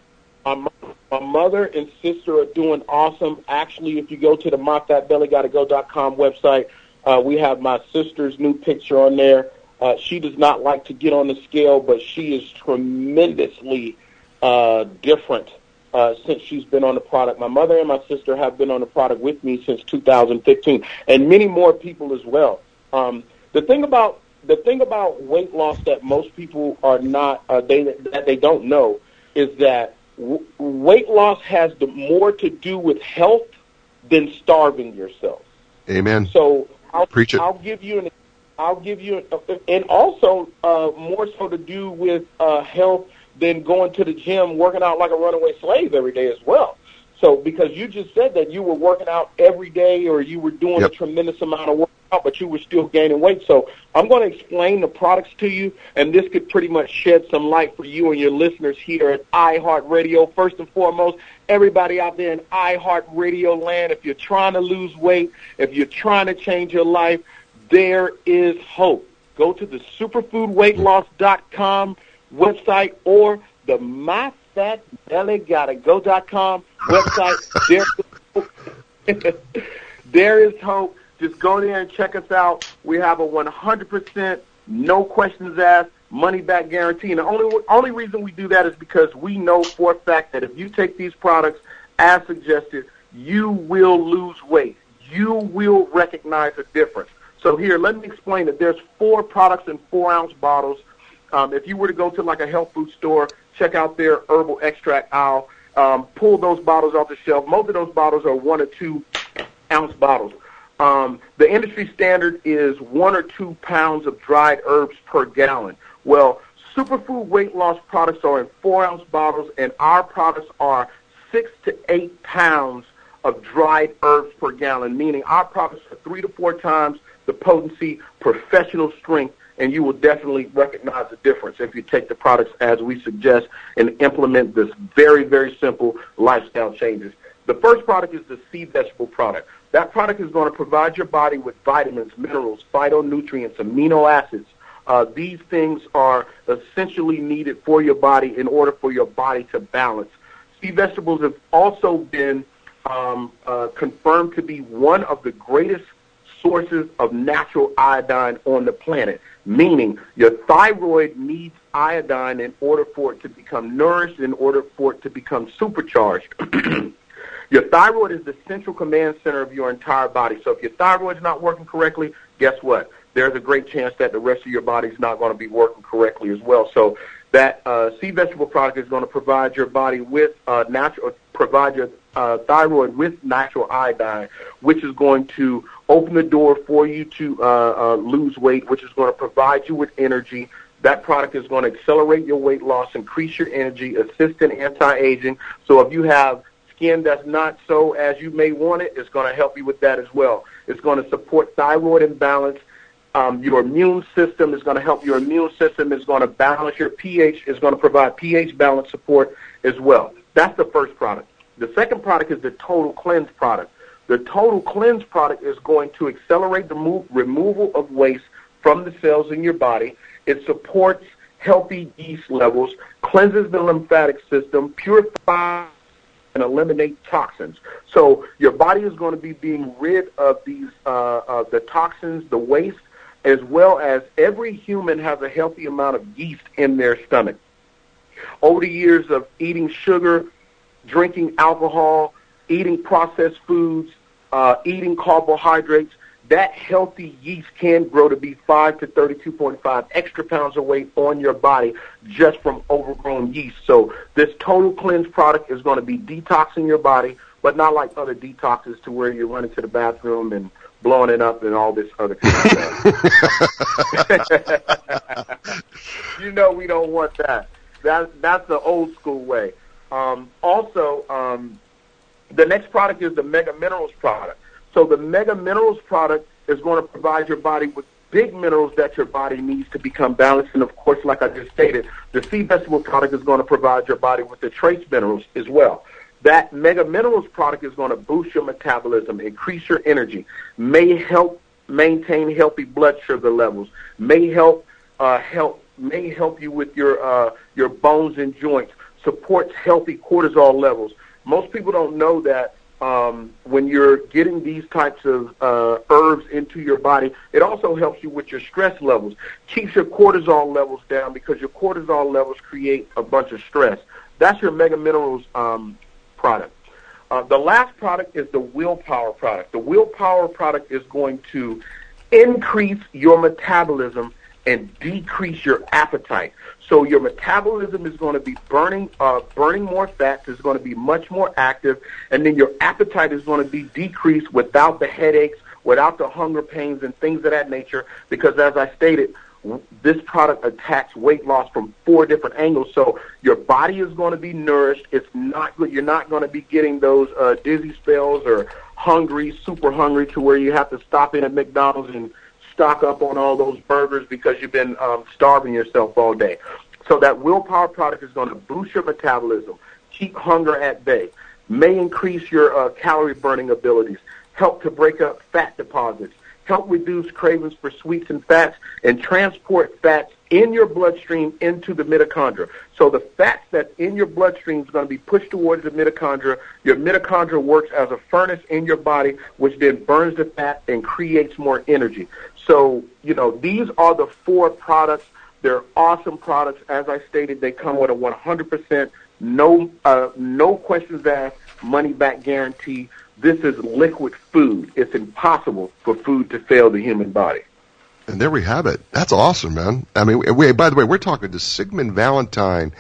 My, my mother and sister are doing awesome. Actually, if you go to the myfatbellygottago.com website, uh, we have my sister's new picture on there. Uh, she does not like to get on the scale, but she is tremendously uh, different uh, since she's been on the product. My mother and my sister have been on the product with me since 2015, and many more people as well. Um, the thing about the thing about weight loss that most people are not uh, they that they don't know is that weight loss has the more to do with health than starving yourself. Amen. So I'll Preach it. I'll give you an I'll give you an, and also uh, more so to do with uh, health than going to the gym working out like a runaway slave every day as well. So because you just said that you were working out every day or you were doing Yep. a tremendous amount of workout, but you were still gaining weight. So I'm going to explain the products to you, and this could pretty much shed some light for you and your listeners here at iHeartRadio. First and foremost, everybody out there in iHeartRadio land, if you're trying to lose weight, if you're trying to change your life, there is hope. Go to the superfoodweightloss.com website or the myfatbellygottago.com website. There, there is hope. Just go there and check us out. We have a 100% no questions asked money back guarantee. And the only only reason we do that is because we know for a fact that if you take these products as suggested, you will lose weight. You will recognize a difference. So here, let me explain that there's four products in four ounce bottles. Um, if you were to go to like a health food store, check out their herbal extract aisle. Um, pull those bottles off the shelf. Most of those bottles are one or two ounce bottles. Um, the industry standard is one or two pounds of dried herbs per gallon. Well, superfood weight loss products are in four ounce bottles, and our products are six to eight pounds of dried herbs per gallon, meaning our products are three to four times the potency, professional strength, and you will definitely recognize the difference if you take the products as we suggest and implement this very, very simple lifestyle changes. The first product is the sea vegetable product. That product is going to provide your body with vitamins, minerals, phytonutrients, amino acids. Uh, these things are essentially needed for your body in order for your body to balance. Sea vegetables have also been um, uh, confirmed to be one of the greatest sources of natural iodine on the planet, meaning your thyroid needs iodine in order for it to become nourished, in order for it to become supercharged. your thyroid is the central command center of your entire body. So if your thyroid's not working correctly, guess what? There's a great chance that the rest of your body's not going to be working correctly as well. So that uh, sea vegetable product is going to provide your body with uh, natural, provide your uh, thyroid with natural iodine, which is going to open the door for you to uh, uh, lose weight, which is going to provide you with energy. That product is going to accelerate your weight loss, increase your energy, assist in anti-aging. So if you have skin that's not so as you may want it, it's going to help you with that as well. It's going to support thyroid imbalance. Um, your immune system is going to help your immune system. is going to balance your pH. is going to provide pH balance support as well. That's the first product. The second product is the Total Cleanse product. The Total Cleanse product is going to accelerate the move, removal of waste from the cells in your body. It supports healthy yeast levels, cleanses the lymphatic system, purifies and eliminate toxins. So your body is going to be being rid of these uh, uh, the toxins, the waste, as well as every human has a healthy amount of yeast in their stomach. Over the years of eating sugar, drinking alcohol, eating processed foods, uh, eating carbohydrates, that healthy yeast can grow to be 5 to 32.5 extra pounds of weight on your body just from overgrown yeast. So this total cleanse product is going to be detoxing your body, but not like other detoxes to where you're running to the bathroom and blowing it up and all this other kind of stuff. you know we don't want that. That that's the old school way. Um, also, um, the next product is the Mega Minerals product. So the Mega Minerals product is going to provide your body with big minerals that your body needs to become balanced. And of course, like I just stated, the sea vegetable product is going to provide your body with the trace minerals as well. That Mega Minerals product is going to boost your metabolism, increase your energy, may help maintain healthy blood sugar levels, may help uh, help may help you with your uh, your bones and joints, supports healthy cortisol levels. Most people don't know that um, when you're getting these types of uh, herbs into your body, it also helps you with your stress levels, keeps your cortisol levels down because your cortisol levels create a bunch of stress. That's your Mega Minerals um, product. Uh, the last product is the Willpower product. The Willpower product is going to increase your metabolism and decrease your appetite. So your metabolism is going to be burning, uh, burning more fats. It's going to be much more active, and then your appetite is going to be decreased without the headaches, without the hunger pains, and things of that nature. Because as I stated, this product attacks weight loss from four different angles. So your body is going to be nourished. It's not good. You're not going to be getting those uh, dizzy spells or hungry, super hungry, to where you have to stop in at McDonald's and stock up on all those burgers because you've been um, starving yourself all day. So that willpower product is going to boost your metabolism, keep hunger at bay, may increase your uh, calorie burning abilities, help to break up fat deposits, help reduce cravings for sweets and fats, and transport fats in your bloodstream into the mitochondria. So the fats that's in your bloodstream is going to be pushed towards the mitochondria. Your mitochondria works as a furnace in your body, which then burns the fat and creates more energy. So, you know, these are the four products. They're awesome products. As I stated, they come with a 100% no uh, no questions asked, money back guarantee. This is liquid food. It's impossible for food to fail the human body. And there we have it. That's awesome, man. I mean, we, by the way, we're talking to Sigmund Valentine.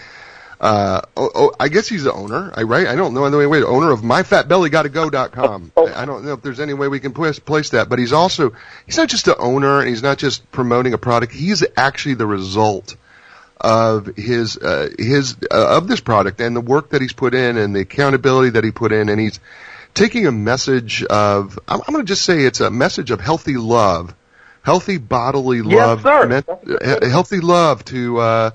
Uh, oh, oh, I guess he's the owner, right? I don't know any way. Owner of myfatbellygottago.com. Oh, oh. I don't know if there's any way we can place, place that, but he's also he's not just the owner and he's not just promoting a product. He's actually the result of his uh, his uh, of this product and the work that he's put in and the accountability that he put in, and he's taking a message of I'm, I'm going to just say it's a message of healthy love healthy bodily love, yes, sir. healthy love to uh,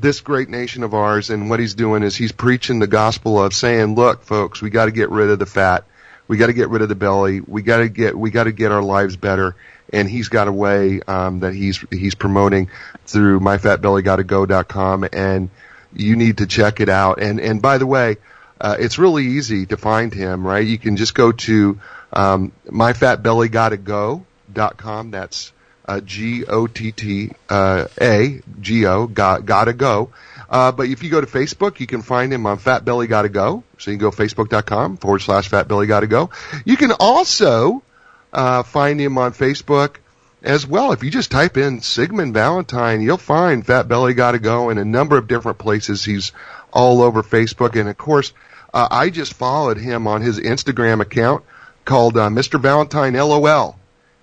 this great nation of ours. And what he's doing is he's preaching the gospel of saying, "Look, folks, we got to get rid of the fat, we got to get rid of the belly, we got to get we got to get our lives better." And he's got a way um, that he's he's promoting through myfatbellygottago.com, and you need to check it out. And and by the way. Uh, it's really easy to find him, right? You can just go to um, myfatbellygottago dot com. That's uh, G O T T uh, A G O got gotta go. Uh, but if you go to Facebook, you can find him on Fat Belly Gotta Go. So you can go facebook.com forward slash Fat Belly Gotta Go. You can also uh, find him on Facebook as well. If you just type in Sigmund Valentine, you'll find Fat Belly Gotta Go in a number of different places. He's all over Facebook, and of course, uh, I just followed him on his Instagram account called uh, Mr. Valentine LOL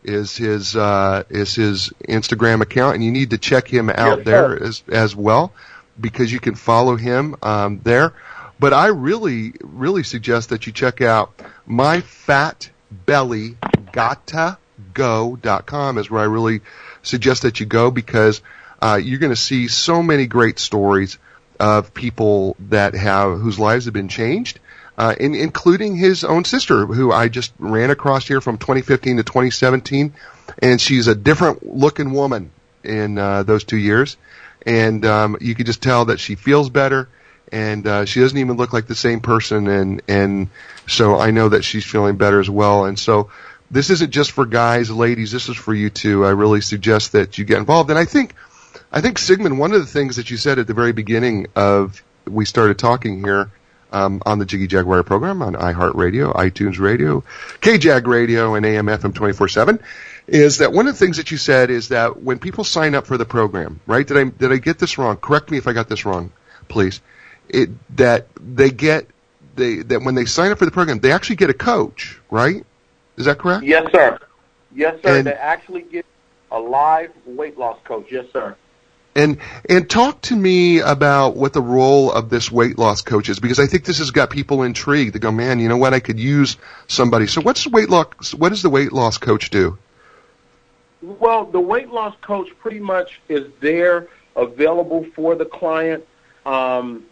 is his uh, is his Instagram account, and you need to check him out yes, there as as well because you can follow him um, there. But I really, really suggest that you check out myfatbellygottago.com is where I really suggest that you go because uh, you're going to see so many great stories of people that have whose lives have been changed, uh, in, including his own sister, who I just ran across here from 2015 to 2017, and she's a different looking woman in uh, those two years, and um, you could just tell that she feels better, and uh, she doesn't even look like the same person, and and so I know that she's feeling better as well, and so. This isn't just for guys, ladies. This is for you too. I really suggest that you get involved. And I think I think Sigmund, one of the things that you said at the very beginning of we started talking here um, on the Jiggy Jaguar program on iHeartRadio, iTunes Radio, KJAG Radio, and AM/FM 24/7 is that one of the things that you said is that when people sign up for the program, right? Did I did I get this wrong? Correct me if I got this wrong, please. It that they get they that when they sign up for the program, they actually get a coach, right? Is that correct? Yes, sir. Yes, sir. And- they actually get a live weight loss coach. Yes, sir. And and talk to me about what the role of this weight loss coach is because I think this has got people intrigued. They go, man, you know what? I could use somebody. So what's weight loss? What does the weight loss coach do? Well, the weight loss coach pretty much is there, available for the client. Um,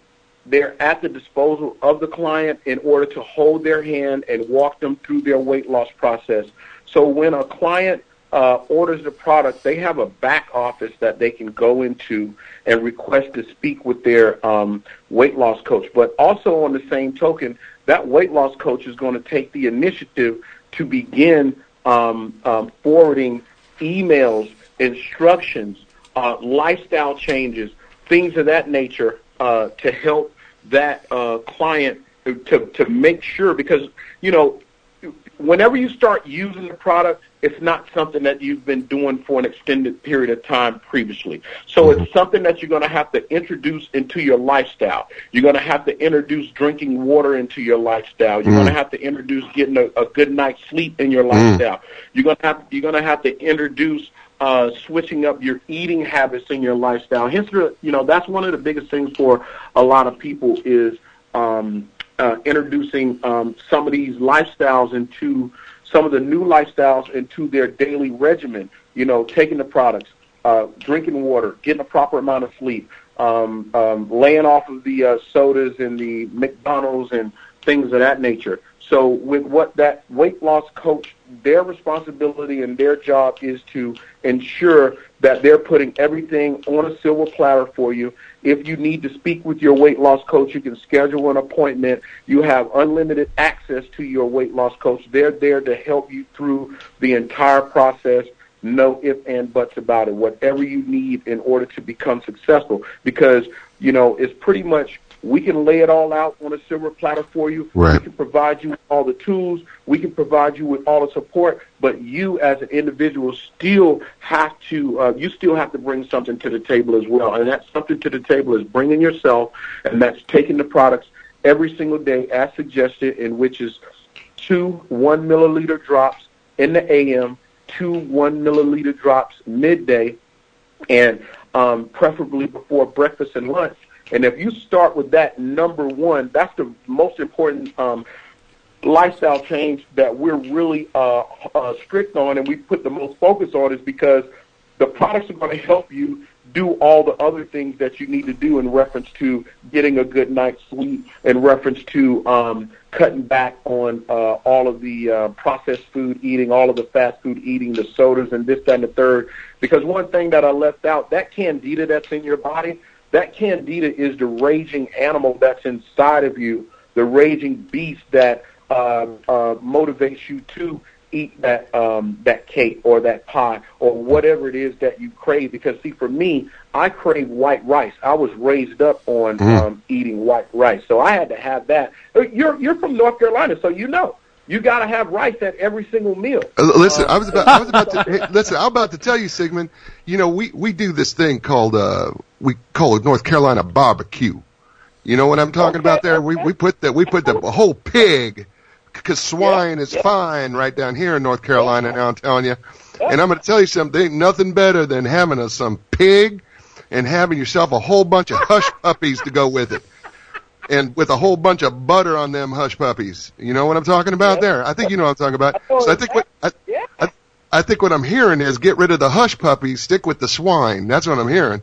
they're at the disposal of the client in order to hold their hand and walk them through their weight loss process. So when a client uh, orders the product, they have a back office that they can go into and request to speak with their um, weight loss coach. But also on the same token, that weight loss coach is going to take the initiative to begin um, um, forwarding emails, instructions, uh, lifestyle changes, things of that nature uh, to help that uh, client to to make sure because you know whenever you start using the product, it's not something that you've been doing for an extended period of time previously. So it's something that you're going to have to introduce into your lifestyle. You're going to have to introduce drinking water into your lifestyle. You're going to have to introduce getting a, a good night's sleep in your lifestyle. You're going to have you're going to have to introduce uh, switching up your eating habits in your lifestyle. Hence, you know, that's one of the biggest things for a lot of people is um, uh, introducing um, some of these lifestyles into some of the new lifestyles into their daily regimen. You know, taking the products, uh, drinking water, getting a proper amount of sleep, um, um, laying off of the uh, sodas and the McDonald's and things of that nature. So with what that weight loss coach, their responsibility and their job is to ensure that they're putting everything on a silver platter for you. If you need to speak with your weight loss coach, you can schedule an appointment. You have unlimited access to your weight loss coach. They're there to help you through the entire process. No ifs and buts about it. Whatever you need in order to become successful. Because, you know, it's pretty much we can lay it all out on a silver platter for you. Right. We can provide you with all the tools. We can provide you with all the support. But you, as an individual, still have to. Uh, you still have to bring something to the table as well. And that something to the table is bringing yourself, and that's taking the products every single day as suggested, in which is two one milliliter drops in the AM, two one milliliter drops midday, and um, preferably before breakfast and lunch. And if you start with that number one, that's the most important um, lifestyle change that we're really uh, uh, strict on, and we put the most focus on, is because the products are going to help you do all the other things that you need to do in reference to getting a good night's sleep, in reference to um, cutting back on uh, all of the uh, processed food eating, all of the fast food eating, the sodas, and this, that, and the third. Because one thing that I left out, that candida that's in your body, that candida is the raging animal that's inside of you, the raging beast that uh, uh, motivates you to eat that um, that cake or that pie or whatever it is that you crave. Because see, for me, I crave white rice. I was raised up on um, eating white rice, so I had to have that. Uh, You're you're from North Carolina, so you know you got to have rice at every single meal. Uh, listen, I was about, I was about to, hey, listen, I'm about to tell you, Sigmund, you know, we, we do this thing called, uh, we call it North Carolina barbecue. You know what I'm talking Okay, about there? We, okay. we put the, we put the whole pig, cause swine is fine right down here in North Carolina now, I'm telling you. And I'm going to tell you something, ain't nothing better than having a, some pig and having yourself a whole bunch of hush puppies to go with it. and with a whole bunch of butter on them hush puppies. You know what I'm talking about there? I think you know what I'm talking about. So I think what I, I, I think what I'm hearing is get rid of the hush puppies, stick with the swine. That's what I'm hearing.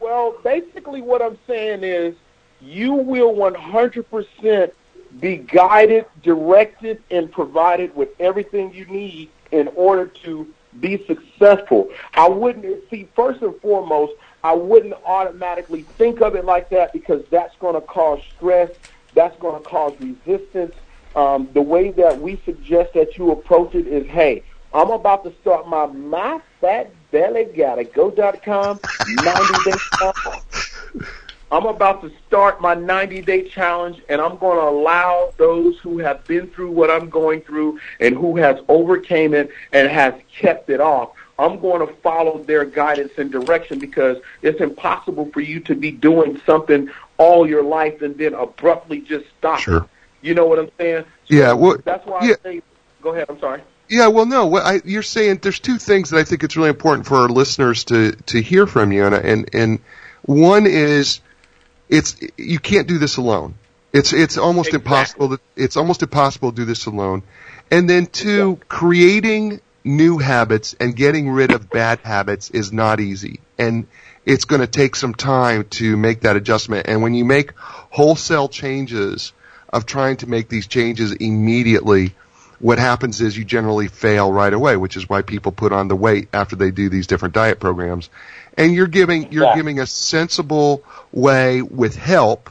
Well, basically, what I'm saying is you will 100% be guided, directed, and provided with everything you need in order to be successful. I wouldn't see first and foremost. I wouldn't automatically think of it like that because that's going to cause stress. That's going to cause resistance. Um, the way that we suggest that you approach it is, hey, I'm about to start my my fat belly gotta go.com 90 day challenge. I'm about to start my 90 day challenge and I'm going to allow those who have been through what I'm going through and who has overcame it and has kept it off. I'm going to follow their guidance and direction because it's impossible for you to be doing something all your life and then abruptly just stop. Sure. You know what I'm saying? So Yeah, well, that's why yeah. I say, go ahead, I'm sorry. Yeah, well, no. What I, you're saying there's two things that I think it's really important for our listeners to to hear from you, and and and one is it's you can't do this alone. It's it's almost Exactly. impossible. To, it's almost impossible to do this alone. And then two, creating new habits and getting rid of bad habits is not easy, and it's going to take some time to make that adjustment. And when you make wholesale changes of trying to make these changes immediately, what happens is you generally fail right away, which is why people put on the weight after they do these different diet programs. And you're giving you're Yeah. giving a sensible way with help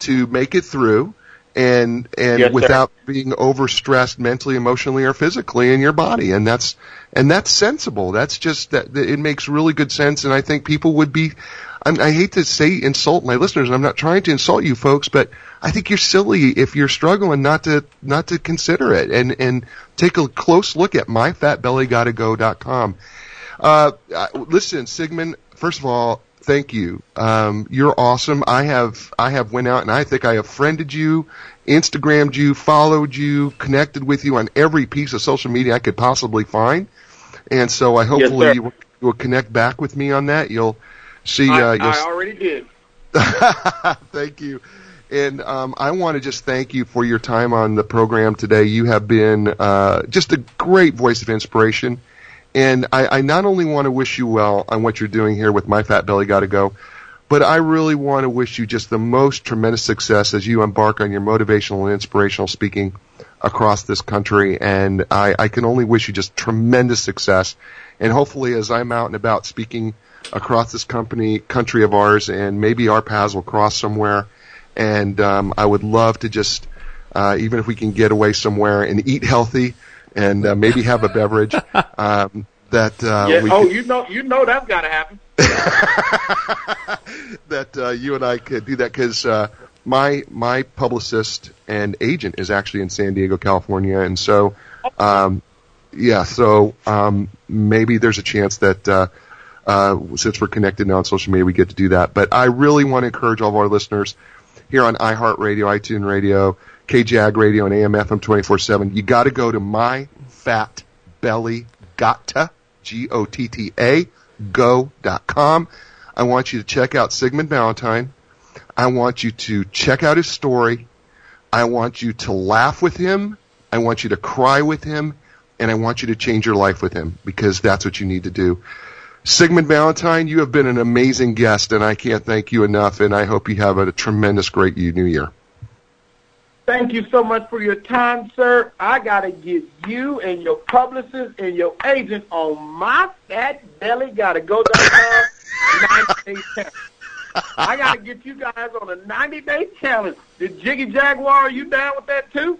to make it through and and Yes, sir. without being overstressed mentally, emotionally, or physically in your body. And that's and that's sensible. That's just that it makes really good sense. And I think people would be. I'm, I hate to say insult my listeners, and I'm not trying to insult you folks, but I think you're silly if you're struggling not to not to consider it and and take a close look at myfatbellygottago.com. Uh, uh, listen, Sigmund. First of all, thank you. Um, you're awesome. I have I have went out and I think I have friended you, Instagrammed you, followed you, connected with you on every piece of social media I could possibly find, and so I hopefully will, you will connect back with me on that. You'll see. I, uh, I already did. thank you. And um, I want to just thank you for your time on the program today. You have been uh, just a great voice of inspiration. And I, I not only want to wish you well on what you're doing here with My Fat Belly Gotta Go, but I really want to wish you just the most tremendous success as you embark on your motivational and inspirational speaking across this country. And I, I can only wish you just tremendous success. And hopefully, as I'm out and about speaking across this company, country of ours, and maybe our paths will cross somewhere. And um, I would love to just, uh, even if we can get away somewhere and eat healthy, and uh, maybe have a beverage. Um, that uh, Yeah. we Oh, could- you know, you know that's got to happen. that uh, you and I could do that because uh, my my publicist and agent is actually in San Diego, California, and so um, yeah, so um, maybe there's a chance that uh, uh, since we're connected now on social media, we get to do that. But I really want to encourage all of our listeners here on iHeartRadio, iTunes Radio, KJAG Radio, and AMFM 24/7. You got to go to my fat belly gotta g o t t a go dot com. I want you to check out Sigmund Valentine. I want you to check out his story. I want you to laugh with him. I want you to cry with him. And I want you to change your life with him because that's what you need to do. Sigmund Valentine, you have been an amazing guest and I can't thank you enough and I hope you have a tremendous great new year. Thank you so much for your time, sir. I got to get you and your publicist and your agent on my fat belly. Got to uh, go down 90 day challenge. I got to get you guys on a 90 day challenge. The Jiggy Jaguar, are you down with that too?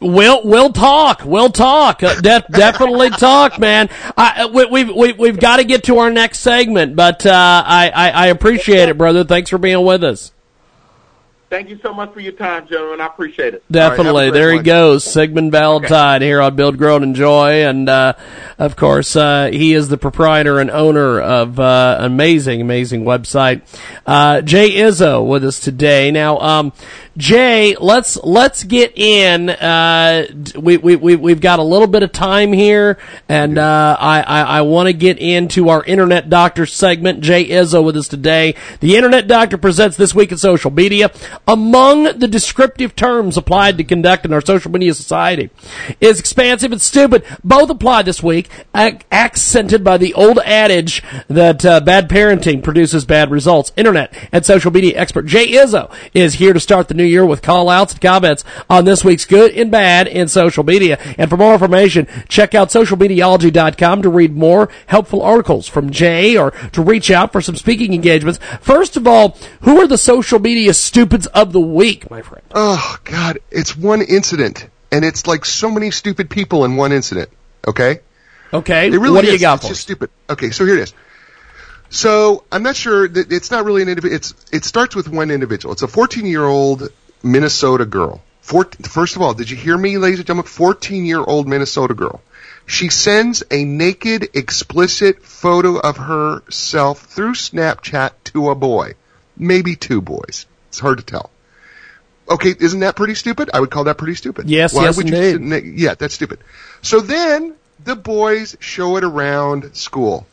We'll we'll talk. We'll talk. Uh, de- definitely talk, man. I, uh, we, we've we, we've got to get to our next segment, but uh, I, I I appreciate it, brother. Thanks for being with us. Thank you so much for your time, gentlemen. I appreciate it. Definitely. All right, have a great there he one. goes. Sigmund Valentine here on Build, Grow, and Enjoy. And, uh, of course, uh, he is the proprietor and owner of, uh, amazing, amazing website. Uh, Jay Izzo with us today. Now, um, Jay, let's let's get in. Uh, we we we we've got a little bit of time here, and uh, I I, I want to get into our internet doctor segment. Jay Izzo with us today. The internet doctor presents this week in social media. Among the descriptive terms applied to conduct in our social media society is expansive and stupid. Both apply this week, ac- accented by the old adage that uh, bad parenting produces bad results. Internet and social media expert Jay Izzo is here to start the new year with call outs and comments on this week's good and bad in social media. And for more information, check out socialmediology.com to read more helpful articles from Jay or to reach out for some speaking engagements. First of all, who are the social media stupids of the week, my friend? Oh God, it's one incident, and it's like so many stupid people in one incident. Okay, Okay, it really what do you got it's for just stupid. Okay, so here it is. So I'm not sure that it's not really an individual. It's it starts with one individual. It's a 14 year old Minnesota girl. Four, first of all, did you hear me, ladies and gentlemen? 14 year old Minnesota girl. She sends a naked, explicit photo of herself through Snapchat to a boy, maybe two boys. It's hard to tell. Okay, isn't that pretty stupid? I would call that pretty stupid. Yes, Why yes, would indeed. you? yeah, that's stupid. So then the boys show it around school.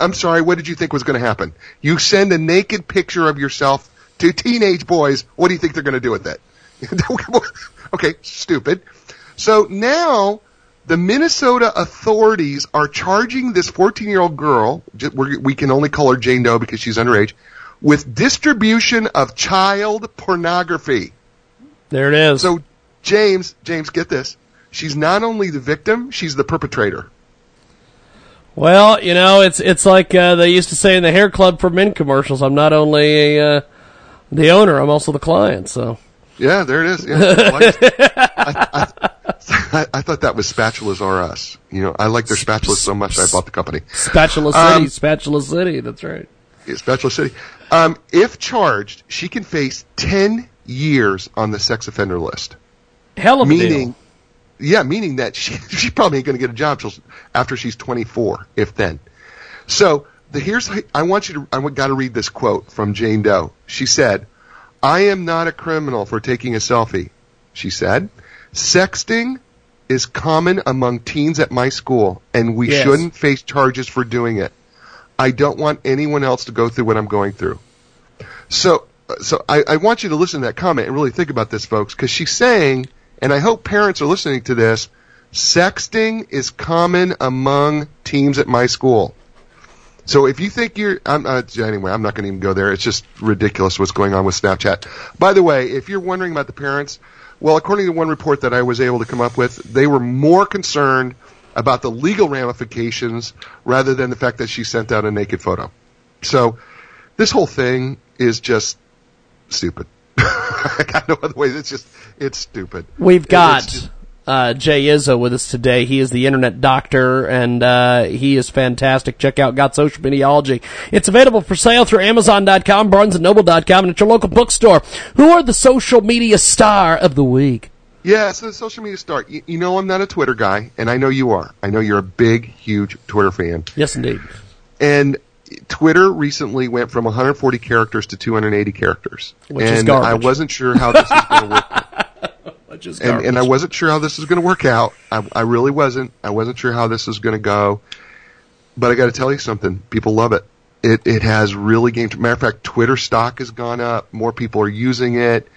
I'm sorry, what did you think was going to happen? You send a naked picture of yourself to teenage boys. What do you think they're going to do with it? okay, stupid. So now the Minnesota authorities are charging this 14 year old girl, we can only call her Jane Doe because she's underage, with distribution of child pornography. There it is. So James, James, get this. She's not only the victim, she's the perpetrator. Well, you know, it's it's like uh, they used to say in the hair club for men commercials. I'm not only a, uh, the owner, I'm also the client. So Yeah, there it is. Yeah. I, I, I, thought that was Spatulas R Us. You know, I like their spatulas so much I bought the company. Spatula City, Um, Spatula City. That's right. Yeah, Spatula City. Um, if charged, she can face 10 years on the sex offender list. Hell of a deal. yeah, meaning that she, she probably ain't going to get a job till after she's 24, if then. So the here's I want you to I got to read this quote from Jane Doe. She said, "I am not a criminal for taking a selfie." She said, "Sexting is common among teens at my school, and we Yes. shouldn't face charges for doing it. I don't want anyone else to go through what I'm going through." So, so I, I want you to listen to that comment and really think about this, folks, because she's saying, and I hope parents are listening to this, sexting is common among teens at my school. So if you think you're, I'm, uh, anyway, I'm not going to even go there. It's just ridiculous what's going on with Snapchat. By the way, if you're wondering about the parents, well, according to one report that I was able to come up with, they were more concerned about the legal ramifications rather than the fact that she sent out a naked photo. So this whole thing is just stupid. I got no other way. It's just, it's stupid. We've got just- uh, Jay Izzo with us today. He is the internet doctor, and uh, he is fantastic. Check out Got Social Mediology. It's available for sale through Amazon.com, BarnesandNoble.com, and at your local bookstore. Who are the social media star of the week? Yeah, so the social media star. You, you know I'm not a Twitter guy, and I know you are. I know you're a big, huge Twitter fan. Yes, indeed. And Twitter recently went from 140 characters to 280 characters. Which and. I wasn't sure how this was going to work. Is and, and I wasn't sure how this was going to work out. I, I really wasn't. I wasn't sure how this was going to go. But I got to tell you something. People love it. It it has really gained. Matter of fact, Twitter stock has gone up. More people are using it.